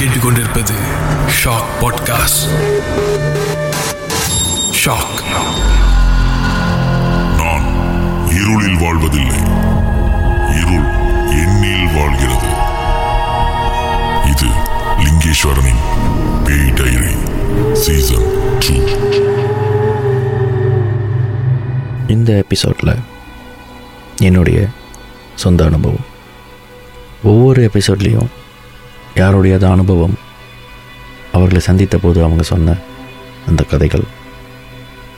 கேட்டுக்கொண்டிருப்பது shock podcast shock நான் இருளில் வாழ்வதில்லை. இருள் எண்ணில் வாழ்கிறது. இது லிங்கேஸ்வரனின் பேய் டைரி சீசன் டூ. இந்த எபிசோடில் என்னுடைய சொந்த அனுபவம். ஒவ்வொரு எபிசோட்லேயும் யாருடையது அனுபவம்? அவர்களை சந்தித்த போது அவங்க சொன்ன அந்த கதைகள்.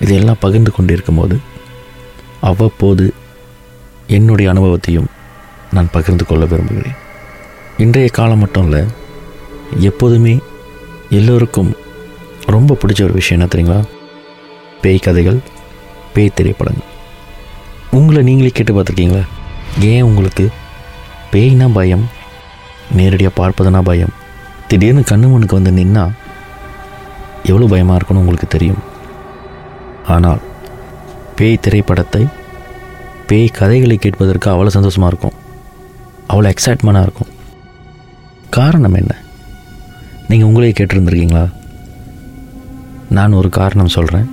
இதையெல்லாம் பகிர்ந்து கொண்டிருக்கும் போது அவ்வப்போது என்னுடைய அனுபவத்தையும் நான் பகிர்ந்து கொள்ள விரும்புகிறேன். இன்றைய காலம் மட்டும் இல்லை எப்போதுமே எல்லோருக்கும் ரொம்ப பிடிச்ச ஒரு விஷயம் என்ன தெரியுங்களா? பேய் கதைகள் பேய் திரைப்படங்கள். உங்களை நீங்களே கேட்டு பார்த்துருக்கீங்களா? ஏன் உங்களுக்கு பேய்னா பயம்? நேரடியாக பார்ப்பதுனா பயம். திடீர்னு கண்ணு முனுக்கு வந்து நின்னா எவ்வளோ பயமாக இருக்குன்னு உங்களுக்கு தெரியும். ஆனால் பேய் திரைப்படத்தை பேய் கதைகளை கேட்பதற்கு அவ்வளோ சந்தோஷமாக இருக்கும். அவ்வளோ எக்ஸைட்மெண்ட்டாக இருக்கும். காரணம் என்ன? நீங்கள் உங்களே கேட்டிருந்துருக்கீங்களா? நான் ஒரு காரணம் சொல்கிறேன்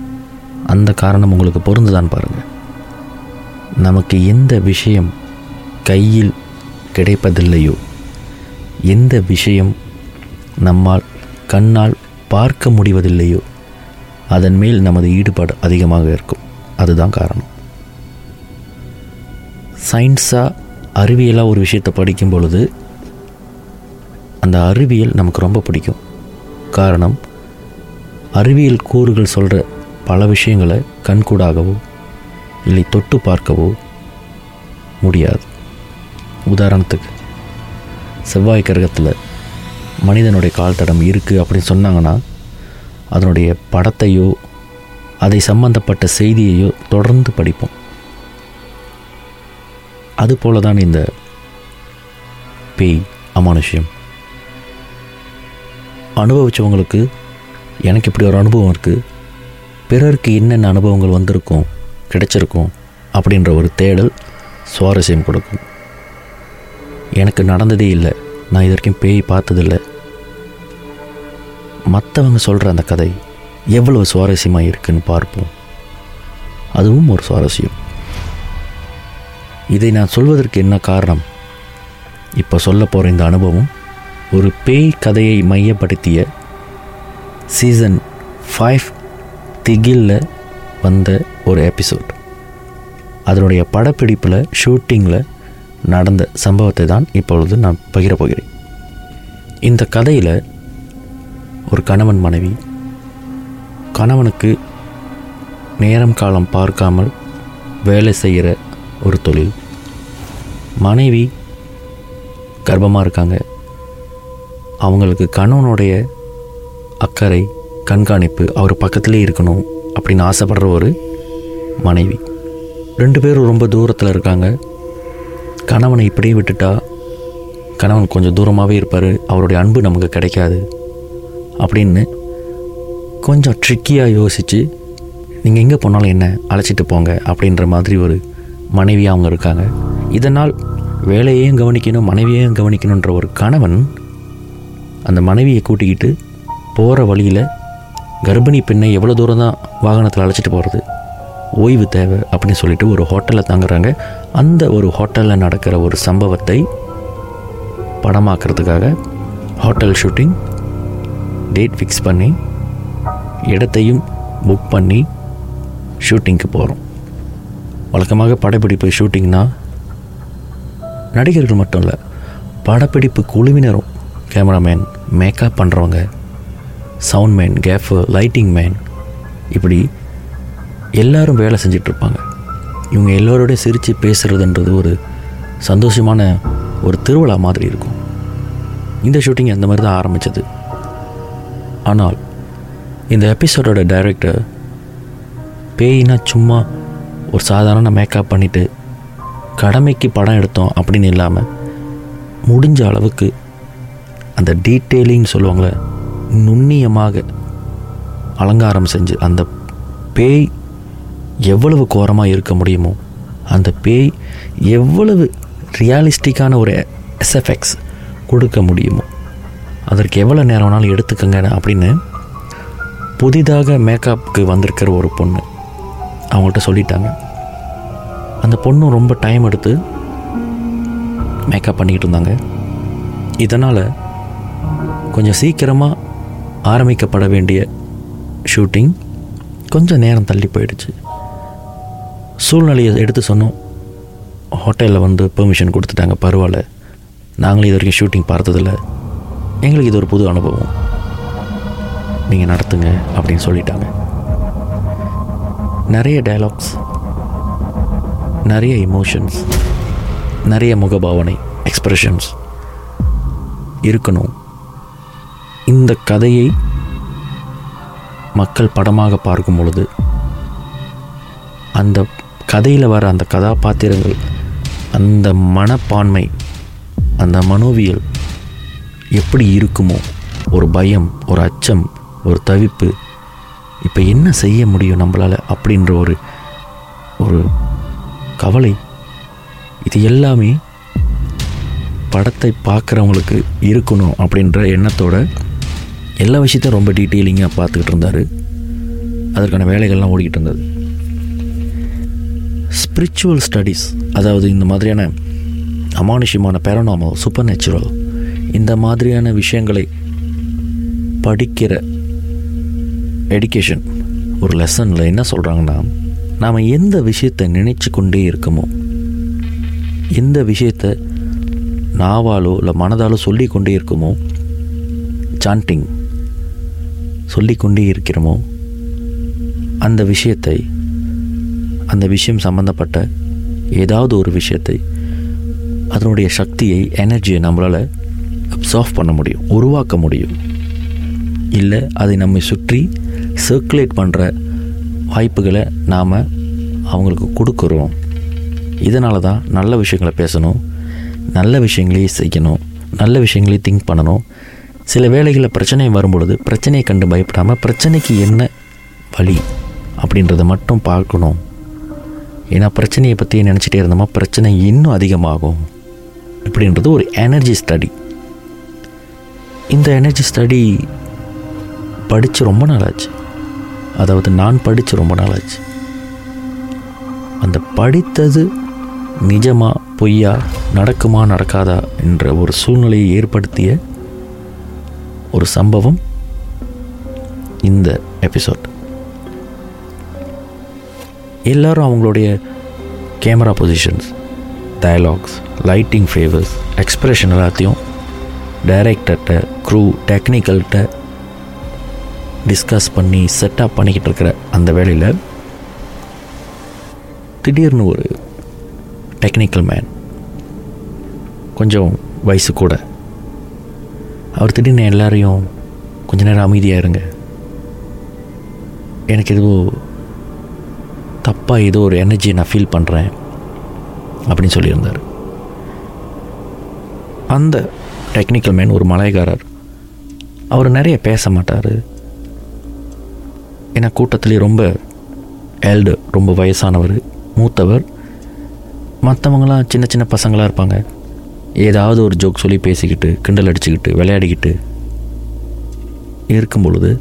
அந்த காரணம் உங்களுக்கு பொருந்துதான் பாருங்கள் நமக்கு எந்த விஷயம் கையில் கிடைப்பதில்லையோ எந்த விஷயம் நம்மால் கண்ணால் பார்க்க முடிவதில்லையோ அதன் மேல் நமது ஈடுபாடு அதிகமாக இருக்கும். அதுதான் காரணம். சயின்ஸாக அறிவியலாக ஒரு விஷயத்தை படிக்கும் பொழுது அந்த அறிவியல் நமக்கு ரொம்ப பிடிக்கும். காரணம் அறிவியல் கூறுகள் சொல்கிற பல விஷயங்களை கண்கூடாகவோ இல்லை தொட்டு பார்க்கவோ முடியாது. உதாரணத்துக்கு செவ்வாய் கிரகத்தில் மனிதனுடைய கால் தடம் இருக்குது அப்படின்னு சொன்னாங்கன்னா அதனுடைய படத்தையோ அதை சம்பந்தப்பட்ட செய்தியையோ தொடர்ந்து படிப்போம். அதுபோல தான் இந்த பேய் அமானுஷ்யம். அனுபவித்தவங்களுக்கு எனக்கு இப்படி ஒரு அனுபவம் இருக்குது பிறருக்கு என்னென்ன அனுபவங்கள் வந்திருக்கும் கிடைச்சிருக்கும் அப்படின்ற ஒரு தேடல் சுவாரஸ்யம் கொடுக்கும். எனக்கு நடந்ததே இல்லை. நான் இது வரைக்கும் பேய் பார்த்ததில்லை. மற்றவங்க சொல்கிற அந்த கதை எவ்வளவு சுவாரஸ்யமாக இருக்குன்னு பார்ப்போம். அதுவும் ஒரு சுவாரஸ்யம். இதை நான் சொல்வதற்கு என்ன காரணம்? இப்போ சொல்ல போகிற இந்த அனுபவம் ஒரு பேய் கதையை மையப்படுத்திய சீசன் ஃபைவ் திகில்ல வந்த ஒரு எபிசோட். அதனுடைய படப்பிடிப்பில் ஷூட்டிங்கில் நடந்த சம்பவத்தை தான் இப்பொழுது நான் பகிரப் போகிறேன். இந்த கதையில் ஒரு கணவன் மனைவி கணவனுக்கு நேரம் காலம் பார்க்காமல் வேலை செய்கிற ஒரு தொழில். மனைவி கர்ப்பமாக இருக்காங்க. அவங்களுக்கு கணவனுடைய அக்கறை கண்காணிப்பு அவர் பக்கத்திலே இருக்கணும் அப்படின்னு ஆசைப்படுற ஒரு மனைவி. ரெண்டு பேரும் ரொம்ப தூரத்தில் இருக்காங்க. கணவனை இப்படியே விட்டுட்டா கணவன் கொஞ்சம் தூரமாகவே இருப்பார் அவருடைய அன்பு நமக்கு கிடைக்காது அப்படின்னு கொஞ்சம் ட்ரிக்கியாக யோசித்து நீங்கள் எங்கே போனாலும் என்ன அழைச்சிட்டு போங்க அப்படின்ற மாதிரி ஒரு மனைவி அவங்க இருக்காங்க. இதனால் வேலையையும் கவனிக்கணும் மனைவியையும் கவனிக்கணுன்ற ஒரு கணவன் அந்த மனைவியை கூட்டிக்கிட்டு போகிற வழியில் கர்ப்பிணி பெண்ணை எவ்வளோ தூரம் தான் வாகனத்தில் அழைச்சிட்டு போகிறது ஓய்வு தேவை அப்படின்னு சொல்லிட்டு ஒரு ஹோட்டலில் தங்குறாங்க. அந்த ஒரு ஹோட்டலில் நடக்கிற ஒரு சம்பவத்தை படமாக்குறதுக்காக ஹோட்டல் ஷூட்டிங் டேட் ஃபிக்ஸ் பண்ணி இடத்தையும் புக் பண்ணி ஷூட்டிங்க்கு போகிறோம் வழக்கமாக படப்பிடிப்பு ஷூட்டிங்னா நடிகர்கள் மட்டும் இல்லை படப்பிடிப்பு குழுவினரும் கேமராமேன் மேக்கப் பண்ணுறவங்க sound man gaffer lighting man இப்படி எல்லாரும் வேலை செஞ்சிட்ருப்பாங்க. இவங்க எல்லோரோடய சிரித்து பேசுகிறதுன்றது ஒரு சந்தோஷமான ஒரு திருவிழா மாதிரி இருக்கும். இந்த ஷூட்டிங் அந்த மாதிரி தான் ஆரம்பித்தது ஆனால் இந்த எபிசோடோட டைரக்டர் பேயினா சும்மா ஒரு சாதாரண மேக்கப் பண்ணிவிட்டு கடமைக்கு படம் எடுத்தோம் அப்படின்னு இல்லாமல் முடிஞ்ச அளவுக்கு அந்த டீட்டெயிலிங் சொல்லுவாங்களே நுண்ணியமாக அலங்காரம் செஞ்சு அந்த பேய் எவ்வளவு கோரமாக இருக்க முடியுமோ அந்த பேய் எவ்வளவு ரியாலிஸ்டிக்கான ஒரு எஸ்எஃப்எக்ஸ் கொடுக்க முடியுமோ அதற்கு எவ்வளோ நேரம் வேணாலும் எடுத்துக்கோங்க அப்படின்னு புதிதாக மேக்கப்புக்கு வந்திருக்கிற ஒரு பொண்ணு அவங்கள்ட்ட சொல்லிட்டாங்க. அந்த பொண்ணும் ரொம்ப டைம் எடுத்து மேக்கப் பண்ணிக்கிட்டு இருந்தாங்க. இதனால் கொஞ்சம் சீக்கிரமாக ஆரம்பிக்கப்பட வேண்டிய ஷூட்டிங் கொஞ்சம் நேரம் தள்ளி போயிடுச்சு. சூழ்நிலையை எடுத்து சொன்னோம். ஹோட்டலில் வந்து பெர்மிஷன் கொடுத்துட்டாங்க பரவாயில்ல. நாங்களும் இது வரைக்கும் ஷூட்டிங் பார்த்ததில்ல. எங்களுக்கு இது ஒரு புது அனுபவம். நீங்கள் நடத்துங்க அப்படின்னு சொல்லிட்டாங்க. நிறைய டயலாக்ஸ் நிறைய இமோஷன்ஸ் நிறைய முகபாவனை எக்ஸ்ப்ரெஷன்ஸ் இருக்கணும். இந்த கதையை மக்கள் படமாக பார்க்கும் பொழுது அந்த கதையில் வர அந்த கதாபாத்திரங்கள் அந்த மனப்பான்மை அந்த மனோவியல் எப்படி இருக்குமோ ஒரு பயம் ஒரு அச்சம் ஒரு தவிப்பு இப்போ என்ன செய்ய முடியும் நம்மளால் அப்படின்ற ஒரு ஒரு கவலை. இது எல்லாமே படத்தை பார்க்குறவங்களுக்கு இருக்கணும் அப்படின்ற எண்ணத்தோட எல்லா விஷயத்தையும் ரொம்ப டீட்டெயிலிங்காக பார்த்துக்கிட்டு இருந்தார். அதற்கான வேலைகள்லாம் ஓடிக்கிட்டு இருந்தது. ஸ்பிரிச்சுவல் ஸ்டடீஸ் அதாவது இந்த மாதிரியான அமானுஷ்யமான பேரனாமோ சூப்பர் நேச்சுரல் இந்த மாதிரியான விஷயங்களை படிக்கிற எடுக்கேஷன் ஒரு லெசனில் என்ன சொல்கிறாங்கன்னா நாம் எந்த விஷயத்தை நினச்சி கொண்டே இருக்கமோ எந்த விஷயத்தை நாவாலோ இல்லை மனதாலோ சொல்லி கொண்டே இருக்குமோ சாண்டிங் சொல்லிக்கொண்டே இருக்கிறோமோ அந்த விஷயத்தை அந்த விஷயம் சம்மந்தப்பட்ட ஏதாவது ஒரு விஷயத்தை அதனுடைய சக்தியை எனர்ஜியை நம்மளால் அப்சார்வ் பண்ண முடியும் உருவாக்க முடியும். இல்லை அதை நம்மை சுற்றி சர்க்குலேட் பண்ணுற வாய்ப்புகளை நாம் அவங்களுக்கு கொடுக்குறோம். இதனால தான் நல்ல விஷயங்களை பேசணும் நல்ல விஷயங்களையே செய்யணும் நல்ல விஷயங்களையும் திங்க் பண்ணணும். சில வேளைகளில் பிரச்சனை வரும்பொழுது பிரச்சனையை கண்டு பயப்படாமல் பிரச்சனைக்கு என்ன வழி அப்படின்றத மட்டும் பார்க்கணும். ஏன்னா பிரச்சனையை பற்றி நினச்சிட்டே இருந்தோமா பிரச்சனை இன்னும் அதிகமாகும் இப்படின்றது ஒரு எனர்ஜி ஸ்டடி இந்த எனர்ஜி ஸ்டடி படித்து ரொம்ப நாளாச்சு. அதாவது நான் படித்து ரொம்ப நாளாச்சு. அந்த படித்தது நிஜமா பொய்யா நடக்குமா நடக்காதா என்ற ஒரு சூழ்நிலையை ஏற்படுத்திய ஒரு சம்பவம் இந்த எபிசோட் எல்லோரும் அவங்களுடைய camera positions dialogues lighting favours expression எல்லாத்தையும் டைரக்டர்கிட்ட க்ரூ டெக்னிக்கல்கிட்ட டிஸ்கஸ் பண்ணி செட்டப் பண்ணிக்கிட்டு இருக்கிற அந்த வேலையில் திடீர்னு ஒரு டெக்னிக்கல் மேன் கொஞ்சம் வயசு கூட அவர் திடீர்னு எல்லாரையும் கொஞ்ச நேரம் அமைதியாக இருங்க. எனக்கு எதுவும் தப்பாக ஏதோ ஒரு எனர்ஜி நான் ஃபீல் பண்ணுறேன் அப்படின்னு சொல்லியிருந்தார். அந்த டெக்னிக்கல் மேன் ஒரு மலையக்காரர். அவர் நிறைய பேச மாட்டார். ஏன்னா கூட்டத்திலே ரொம்ப எல்டு ரொம்ப வயசானவர் மூத்தவர். மற்றவங்களாம் சின்ன சின்ன பசங்களாக இருப்பாங்க. ஏதாவது ஒரு ஜோக் சொல்லி பேசிக்கிட்டு கிண்டல் அடிச்சுக்கிட்டு விளையாடிக்கிட்டு இருக்கும் பொழுது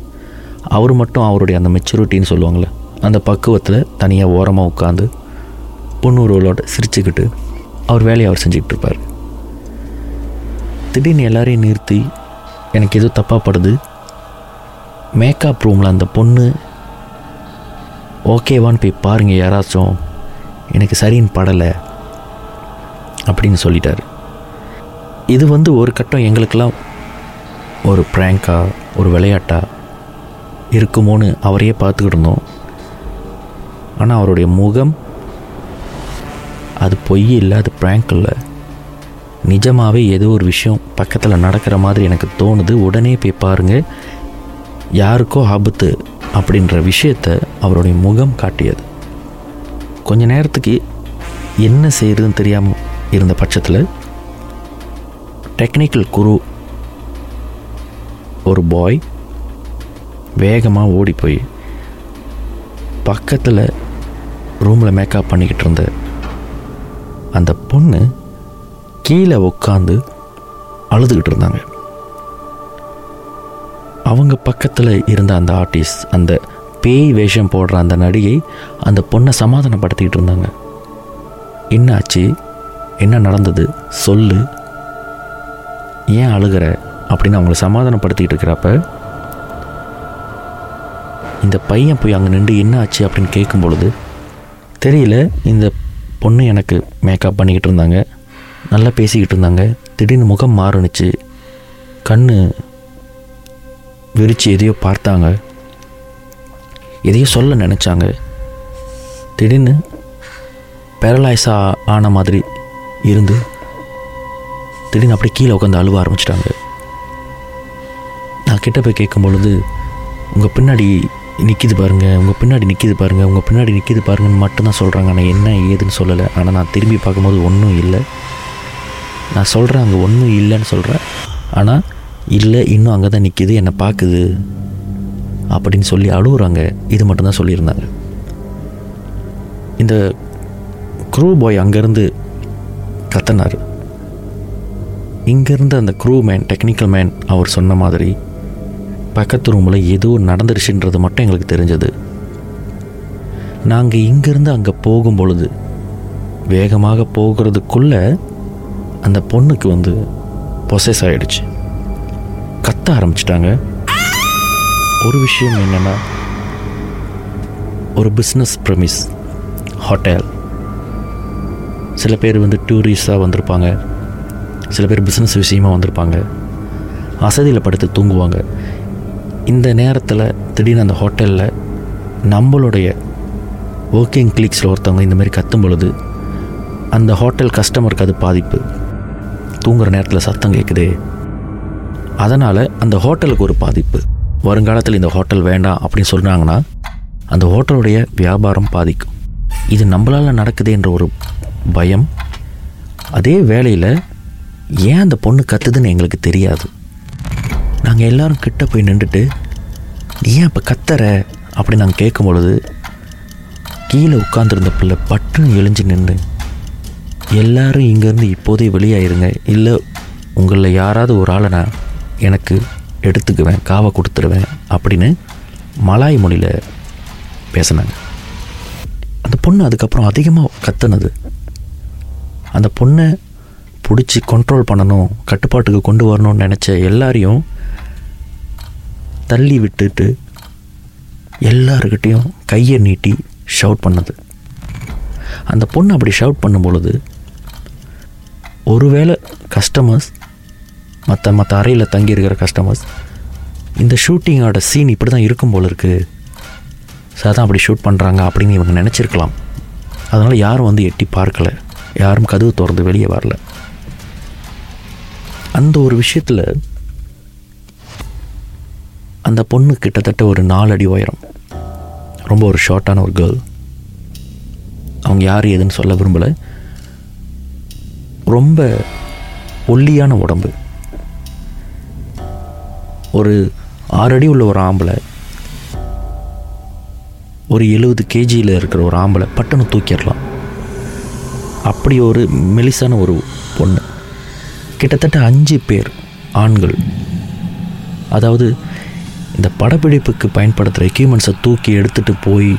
அவர் மட்டும் அவருடைய அந்த மெச்சூரிட்டின்னு சொல்லுவாங்களே அந்த பக்குவத்தில் தனியாக ஓரமாக உட்காந்து பொண்ணுறவளோட சிரிச்சுக்கிட்டு அவர் வேலையை அவர் செஞ்சுக்கிட்டு இருப்பார். திடீர்னு எல்லாரையும் நிறுத்தி எனக்கு எதுவும் தப்பாக படுது. மேக்கப் ரூமில் அந்த பொண்ணு ஓகேவான்னு போய் பாருங்கள் யாராச்சும் எனக்கு சரின்னு படலை அப்படின்னு சொல்லிட்டார். இது வந்து ஒரு கட்டம் எங்களுக்கெல்லாம் ஒரு ப்ராங்காக ஒரு விளையாட்டாக இருக்குமோன்னு அவரையே பார்த்துக்கிட்டு இருந்தோம். ஆனால் அவருடைய முகம் அது பொய் இல்லை அது ப்ராங்க் இல்லை நிஜமாகவே ஏதோ ஒரு விஷயம் பக்கத்தில் நடக்கிற மாதிரி எனக்கு தோணுது. உடனே போய் பாருங்கள் யாருக்கோ ஆபத்து அப்படின்ற விஷயத்தை அவருடைய முகம் காட்டியது. கொஞ்ச நேரத்துக்கு என்ன செய்கிறதுன்னு தெரியாமல் இருந்த பட்சத்தில் டெக்னிக்கல் குரு ஒரு பாய் வேகமாக ஓடி போய் பக்கத்தில் ரூமில் மேக்கப் பண்ணிக்கிட்டு இருந்த அந்த பொண்ணு கீழே உட்காந்து அழுதுகிட்டு இருந்தாங்க. அவங்க பக்கத்தில் இருந்த அந்த ஆர்டிஸ்ட் அந்த பேய் வேஷம் போடுற அந்த நடிகை அந்த பொண்ணை சமாதானப்படுத்திக்கிட்டு இருந்தாங்க. என்ன ஆச்சு என்ன நடந்தது? சொல்லு. ஏன் அழுகிற? அப்படின்னு அவங்கள சமாதானப்படுத்திக்கிட்டு இருக்கிறப்ப இந்த பையன் போய் அங்கே நின்று என்ன ஆச்சு அப்படின்னு கேட்கும் பொழுது தெரியல இந்த பொண்ணு எனக்கு மேக்கப் பண்ணிக்கிட்டு இருந்தாங்க. நல்லா பேசிக்கிட்டு இருந்தாங்க. திடீர்னு முகம் மாறுனுச்சு. கண் விரித்து எதையோ பார்த்தாங்க. எதையோ சொல்ல நினச்சாங்க. திடீர்னு பேரலைஸாக ஆன மாதிரி இருந்து திடீர்னு அப்படியே கீழே உட்காந்து அழுவ ஆரம்பிச்சிட்டாங்க. நான் கிட்ட போய் கேட்கும் பொழுது உங்கள் பின்னாடி நிற்கிது பாருங்க உங்கள் பின்னாடி நிற்கிது பாருங்க உங்கள் பின்னாடி நிற்கிது பாருங்கன்னு மட்டும்தான் சொல்கிறாங்க ஆனால் என்ன ஏதுன்னு சொல்லலை. ஆனால் நான் திரும்பி பார்க்கும்போது ஒன்றும் இல்லை. நான் சொல்கிறேன் அங்கே ஒன்றும் இல்லைன்னு சொல்கிறேன் ஆனால் இல்லை இன்னும் அங்கே தான் நிற்கிது என்னை பார்க்குது அப்படின்னு சொல்லி அழுகுறாங்க இது மட்டும்தான் சொல்லியிருந்தாங்க. இந்த க்ரூ பாய் அங்கேருந்து கத்தனார். இங்கேருந்து அந்த க்ரூ மேன் டெக்னிக்கல் மேன் அவர் சொன்ன மாதிரி பக்கத்து ரூமில் ஏதோ நடந்துருச்சுன்றது மட்டும் எங்களுக்கு தெரிஞ்சது. நாங்கள் இங்கேருந்து அங்கே போகும் பொழுது வேகமாக போகிறதுக்குள்ளே அந்த பொண்ணுக்கு வந்து பொசஸ் ஆகிடுச்சு கத்த ஆரம்பிச்சிட்டாங்க. ஒரு விஷயம் என்னென்னா ஒரு பிஸ்னஸ் ப்ரமிஸ் ஹோட்டல் சில பேர் வந்து டூரிஸ்டாக வந்திருப்பாங்க. சில பேர் பிஸ்னஸ் விஷயமாக வந்திருப்பாங்க. அசதியில் படுத்து தூங்குவாங்க. இந்த நேரத்தில் திடீர்னு அந்த ஹோட்டலில் நம்மளுடைய ஒர்க்கிங் கிளிக்ஸில் ஒருத்தவங்க இந்த மாதிரி கத்தும் பொழுது அந்த ஹோட்டல் கஸ்டமருக்கு அது பாதிப்பு. தூங்குகிற நேரத்தில் சத்தம் கேட்குதே அதனால் அந்த ஹோட்டலுக்கு ஒரு பாதிப்பு. வருங்காலத்தில் இந்த ஹோட்டல் வேண்டாம் அப்படின்னு சொன்னாங்கன்னா அந்த ஹோட்டலுடைய வியாபாரம் பாதிக்கும். இது நம்மளால் நடக்குதுன்ற ஒரு பயம். அதே வேளையில் ஏன் அந்த பொண்ணு கத்துதுன்னு எங்களுக்கு தெரியாது. நாங்கள் எல்லோரும் கிட்ட போய் நின்றுட்டு ஏன் இப்போ கத்துற? அப்படின்னு நாங்கள் கேட்கும் பொழுது கீழே உட்காந்துருந்த பிள்ளை பட்டுன்னு எழிஞ்சு நின்று எல்லாரும் இங்கேருந்து இப்போதே வெளியாயிருங்க. இல்லை உங்களில் யாராவது ஒரு ஆளை நான் எனக்கு எடுத்துக்குவேன் காவை கொடுத்துருவேன் அப்படின்னு மலாய் மொழியில் பேசினாங்க. அந்த பொண்ணு அதுக்கப்புறம் அதிகமாக கத்துனது. அந்த பொண்ணை பிடிச்சி கண்ட்ரோல் பண்ணணும் கட்டுப்பாட்டுக்கு கொண்டு வரணும்னு நினச்ச எல்லாரையும் தள்ளி விட்டுட்டு எல்லாருக்கிட்டேயும் கையை நீட்டி ஷவுட் பண்ணது. அந்த பொண்ணு அப்படி ஷவுட் பண்ணும் பொழுது ஒருவேளை கஸ்டமர்ஸ் மற்ற மற்ற அறையில் தங்கியிருக்கிற கஸ்டமர்ஸ் இந்த ஷூட்டிங்கோட சீன் இப்படி தான் இருக்கும் போல இருக்குது ஸோ அதான் அப்படி ஷூட் பண்ணுறாங்க அப்படின்னு இவங்க நினச்சிருக்கலாம். அதனால் யாரும் வந்து எட்டி பார்க்கலை. யாரும் கதவு திறந்து வெளியே வரல. அந்த ஒரு விஷயத்தில் அந்த பொண்ணு கிட்டத்தட்ட ஒரு நாலு அடி உயரம். ரொம்ப ஒரு ஷார்ட்டான ஒரு கேர்ள் அவங்க யார் எதுன்னு சொல்ல விரும்பலை. ரொம்ப ஒல்லியான உடம்பு. ஒரு ஆறு அடி உள்ள ஒரு ஆம்பளை. ஒரு எழுபது கேஜியில் இருக்கிற ஒரு ஆம்பளை பட்டனை தூக்கிடலாம் அப்படி ஒரு மெலிசான ஒரு பொண்ணு. கிட்டத்தட்ட அஞ்சு பேர் ஆண்கள். அதாவது இந்த படப்பிடிப்புக்கு பயன்படுத்துகிற எக்யூப்மெண்ட்ஸை தூக்கி எடுத்துகிட்டு போய்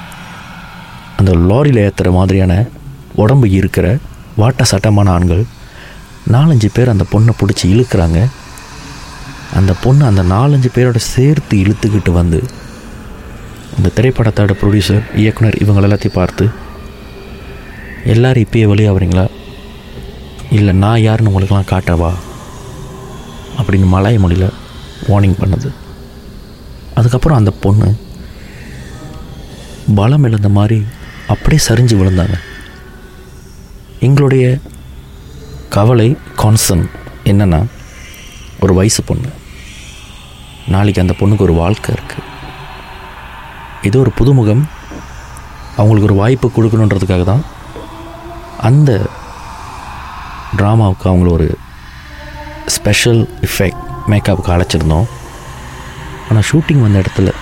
அந்த லாரியில் ஏற்றுற மாதிரியான உடம்பு இருக்கிற வாட்ட சட்டமான ஆண்கள் நாலஞ்சு பேர் அந்த பொண்ணை பிடிச்சி இழுக்கிறாங்க. அந்த பொண்ணு அந்த நாலஞ்சு பேரோட சேர்த்து இழுத்துக்கிட்டு வந்து அந்த திரைப்படத்தோட ப்ரொடியூசர் இயக்குனர் இவங்க எல்லாத்தையும் பார்த்து எல்லோரும் இப்பயே வெளியாகிறீங்களா இல்லை நான் யாருன்னு உங்களுக்கெல்லாம் காட்டவா? அப்படின்னு மலாய் மொழியில் வார்னிங் பண்ணுது. அதுக்கப்புறம் அந்த பொண்ணு பலம் இழந்த மாதிரி அப்படியே சரிஞ்சு விழுந்தாங்க. எங்களுடைய கவலை கான்சர்ன் என்னென்னா ஒரு வயசு பொண்ணு. நாளைக்கு அந்த பொண்ணுக்கு ஒரு வாழ்க்கை இருக்குது ஏதோ ஒரு புதுமுகம் அவங்களுக்கு ஒரு வாய்ப்பு கொடுக்கணுன்றதுக்காக தான் அந்த ட்ராமாவுக்கு அவங்கள ஒரு ஸ்பெஷல் எஃபெக்ட் மேக்கப்புக்கு அழைச்சிருந்தோம். ஆனால் ஷூட்டிங் வந்த இடத்துல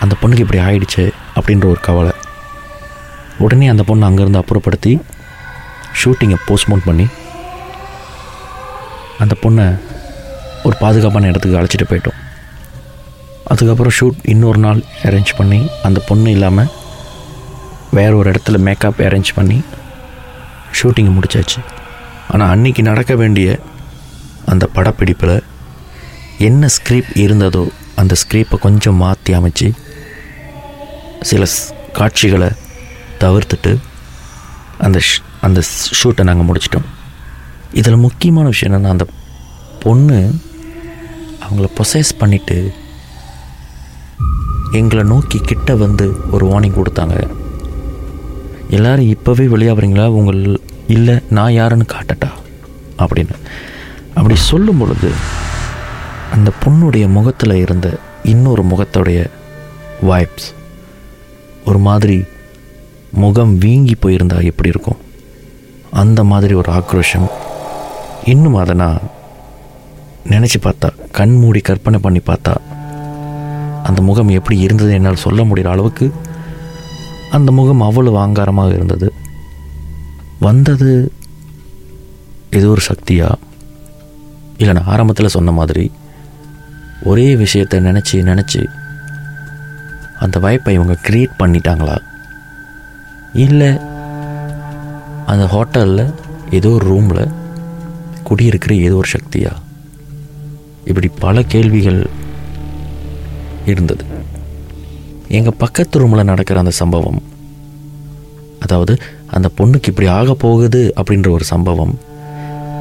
அந்த பொண்ணுக்கு இப்படி ஆயிடுச்சு அப்படின்ற ஒரு கவலை. உடனே அந்த பொண்ணை அங்கேருந்து அப்புறப்படுத்தி ஷூட்டிங்கை போஸ்ட்போன் பண்ணி அந்த பொண்ணை ஒரு பாதுகாப்பான இடத்துக்கு அழைச்சிட்டு போயிட்டோம். அதுக்கப்புறம் ஷூட் இன்னொரு நாள் அரேஞ்ச் பண்ணி அந்த பொண்ணு இல்லாமல் வேற ஒரு இடத்துல மேக்கப் அரேஞ்ச் பண்ணி ஷூட்டிங் முடித்தாச்சு ஆனால் அன்னைக்கு நடக்க வேண்டிய அந்த படப்பிடிப்பில் என்ன ஸ்கிரிப்ட் இருந்ததோ அந்த ஸ்கிரிப்பை கொஞ்சம் மாற்றி அமைச்சு சில ஸ்- காட்சிகளை தவிர்த்துட்டு அந்த அந்த ஷூட்டை நாங்கள் முடிச்சிட்டோம். இதில் முக்கியமான விஷயம் என்னென்னா அந்த பொண்ணு அவங்கள பொசஸ் பண்ணிவிட்டு எங்களை நோக்கி கிட்ட வந்து ஒரு வார்னிங் கொடுத்தாங்க. எல்லோரும் இப்போவே வெளியாகிறீங்களா உங்கள் இல்லை நான் யாருன்னு காட்டட்டா? அப்படின்னு. அப்படி சொல்லும் பொழுது அந்த பொண்ணுடைய முகத்தில் இருந்த இன்னொரு முகத்துடைய வைப்ஸ் ஒரு மாதிரி முகம் வீங்கி போயிருந்தா எப்படி இருக்கும்? அந்த மாதிரி ஒரு ஆக்ரோஷம். இன்னும் அதை நான் நினச்சி பார்த்தா கண் மூடி கற்பனை பண்ணி பார்த்தா அந்த முகம் எப்படி இருந்தது என்னால் சொல்ல முடிகிற அளவுக்கு அந்த முகம் அவ்வளவு ஆங்காரமாக இருந்தது. வந்தது ஏதோ ஒரு சக்தியா? இல்லை நான் ஆரம்பத்தில் சொன்ன மாதிரி ஒரே விஷயத்தை நினச்சி நினச்சி அந்த வாய்ப்பை இவங்க க்ரியேட் பண்ணிட்டாங்களா? இல்லை அந்த ஹோட்டலில் ஏதோ ஒரு ரூமில் குடியிருக்கிற ஏதோ ஒரு சக்தியா? இப்படி பல கேள்விகள் இருந்தது. எங்கள் பக்கத்து ரூமில் நடக்கிற அந்த சம்பவம் அதாவது அந்த பொண்ணுக்கு இப்படி ஆக போகுது அப்படின்ற ஒரு சம்பவம்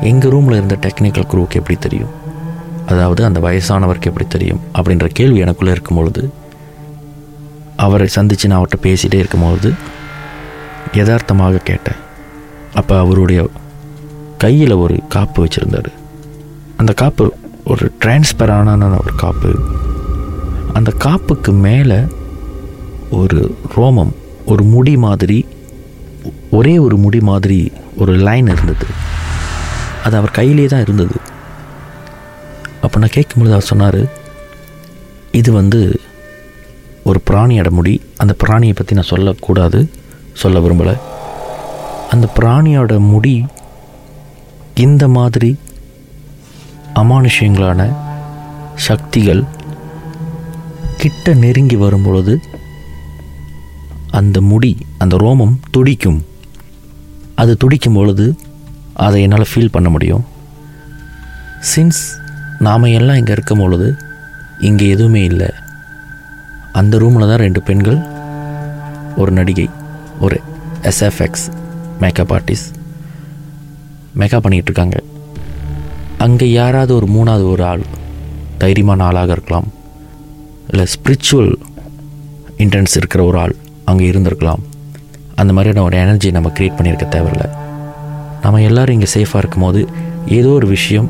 எங்கள் ரூமில் இருந்த டெக்னிக்கல் குரூவுக்கு எப்படி தெரியும்? அதாவது அந்த வயசானவருக்கு எப்படி தெரியும் அப்படின்ற கேள்வி எனக்குள்ளே இருக்கும் பொழுது அவரை சந்தித்து நான் அவர்கிட்ட பேசிகிட்டே இருக்கும்பொழுது யதார்த்தமாக கேட்டேன். அப்போ அவருடைய கையில் ஒரு காப்பு வச்சுருந்தார். அந்த காப்பு ஒரு டிரான்ஸ்பரான ஒரு காப்பு. அந்த காப்புக்கு மேலே ஒரு ரோமம் ஒரு முடி மாதிரி ஒரே ஒரு முடி மாதிரி ஒரு லைன் இருந்தது. அது அவர் கையிலே தான் இருந்தது. அப்போ நான் கேட்கும்பொழுது அவர் சொன்னார் இது வந்து ஒரு பிராணியோட முடி அந்த பிராணியை பற்றி நான் சொல்லக்கூடாது சொல்ல விரும்பலை. அந்த பிராணியோட முடி இந்த மாதிரி அமானுஷ்யங்களான சக்திகள் கிட்ட நெருங்கி வரும் பொழுது அந்த முடி அந்த ரோமம் துடிக்கும். அது துடிக்கும் பொழுது அதை என்னால் ஃபீல் பண்ண முடியும். சின்ஸ் நாம் எல்லாம் இங்கே இருக்கும் பொழுது இங்கே எதுவுமே இல்லை. அந்த ரூமில் தான் ரெண்டு பெண்கள் ஒரு நடிகை ஒரு எஸ்எஃப்எக்ஸ் மேக்கப் ஆர்டிஸ்ட் மேக்கப் பண்ணிகிட்டு இருக்காங்க. அங்கே யாராவது ஒரு மூணாவது ஒரு ஆள் தைரியமான ஆளாக இருக்கலாம். இல்லை ஸ்பிரிச்சுவல் இன்டென்ஸ் இருக்கிற ஒரு ஆள் அங்கே இருந்திருக்கலாம். அந்த மாதிரியான ஒரு எனர்ஜி நம்ம க்ரியேட் பண்ணியிருக்க தேவையில்ல. நம்ம எல்லோரும் இங்கே சேஃபாக இருக்கும்போது ஏதோ ஒரு விஷயம்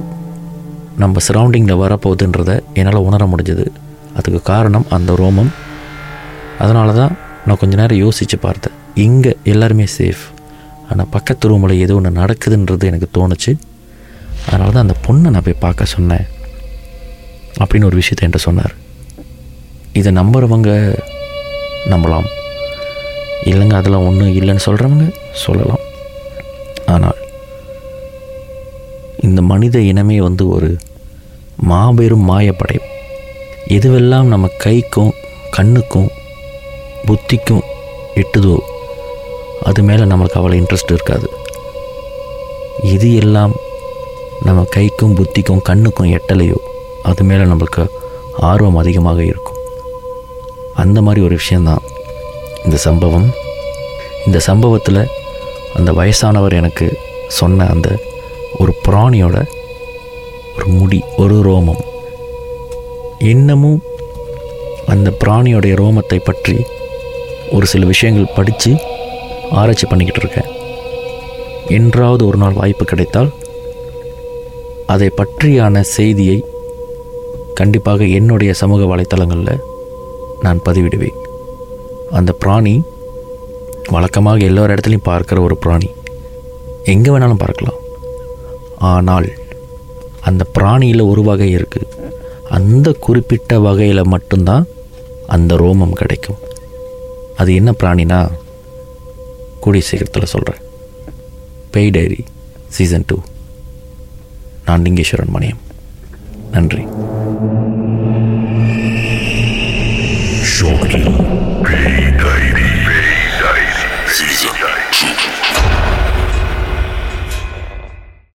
நம்ம சரௌண்டிங்கில் வரப்போகுதுன்றதை என்னால் உணர முடிஞ்சது. அதுக்கு காரணம் அந்த ரோமம். அதனால தான் நான் கொஞ்ச நேரம் யோசித்து பார்த்தேன். இங்கே எல்லாருமே சேஃப் ஆனால் பக்கத்து ரூமில் ஏதோ ஒன்று நடக்குதுன்றது எனக்கு தோணுச்சு. அதனால தான் அந்த பொண்ணை நான் போய் பார்க்க சொன்னேன். அப்படின்னு ஒரு விஷயத்தை என்கிட்ட சொன்னார். இதை நம்புகிறவங்க நம்பலாம். இல்லைங்க அதெல்லாம் ஒன்றும் இல்லைன்னு சொல்கிறவங்க சொல்லலாம். ஆனால் இந்த மனித இனமே வந்து ஒரு மாபெரும் மாயப்படை. எதுவெல்லாம் நம்ம கைக்கும் கண்ணுக்கும் புத்திக்கும் எட்டுதோ அது மேலே நம்மளுக்கு அவ்வளோ இன்ட்ரெஸ்ட் இருக்காது. இது எல்லாம் நம்ம கைக்கும் புத்திக்கும் கண்ணுக்கும் எட்டலையோ அது மேலே நம்மளுக்கு ஆர்வம் அதிகமாக இருக்கும். அந்த மாதிரி ஒரு விஷயந்தான் இந்த சம்பவம். இந்த சம்பவத்தில் அந்த வயசானவர் எனக்கு சொன்ன அந்த ஒரு பிராணியோட ஒரு முடி ஒரு ரோமம். இன்னமும் அந்த பிராணியோடைய ரோமத்தை பற்றி ஒரு சில விஷயங்கள் படித்து ஆராய்ச்சி பண்ணிக்கிட்டு இருக்கேன். என்றாவது ஒரு நாள் வாய்ப்பு கிடைத்தால் அதை பற்றியான செய்தியை கண்டிப்பாக என்னுடைய சமூக வலைத்தளங்களில் நான் பதிவிடுவேன். அந்த பிராணி வழக்கமாக எல்லோரு இடத்துலையும் பார்க்குற ஒரு பிராணி. எங்கே வேணாலும் பார்க்கலாம். ஆனால் அந்த பிராணியில் ஒரு வகை இருக்குது அந்த குறிப்பிட்ட வகையில் மட்டும்தான் அந்த ரோமம் கிடைக்கும். அது என்ன பிராணினா? கூடிய சீக்கிரத்தில் சொல்கிறேன் பேய் டைரி சீசன் டூ. நான் லிங்கேஸ்வரன் மணியம். நன்றி.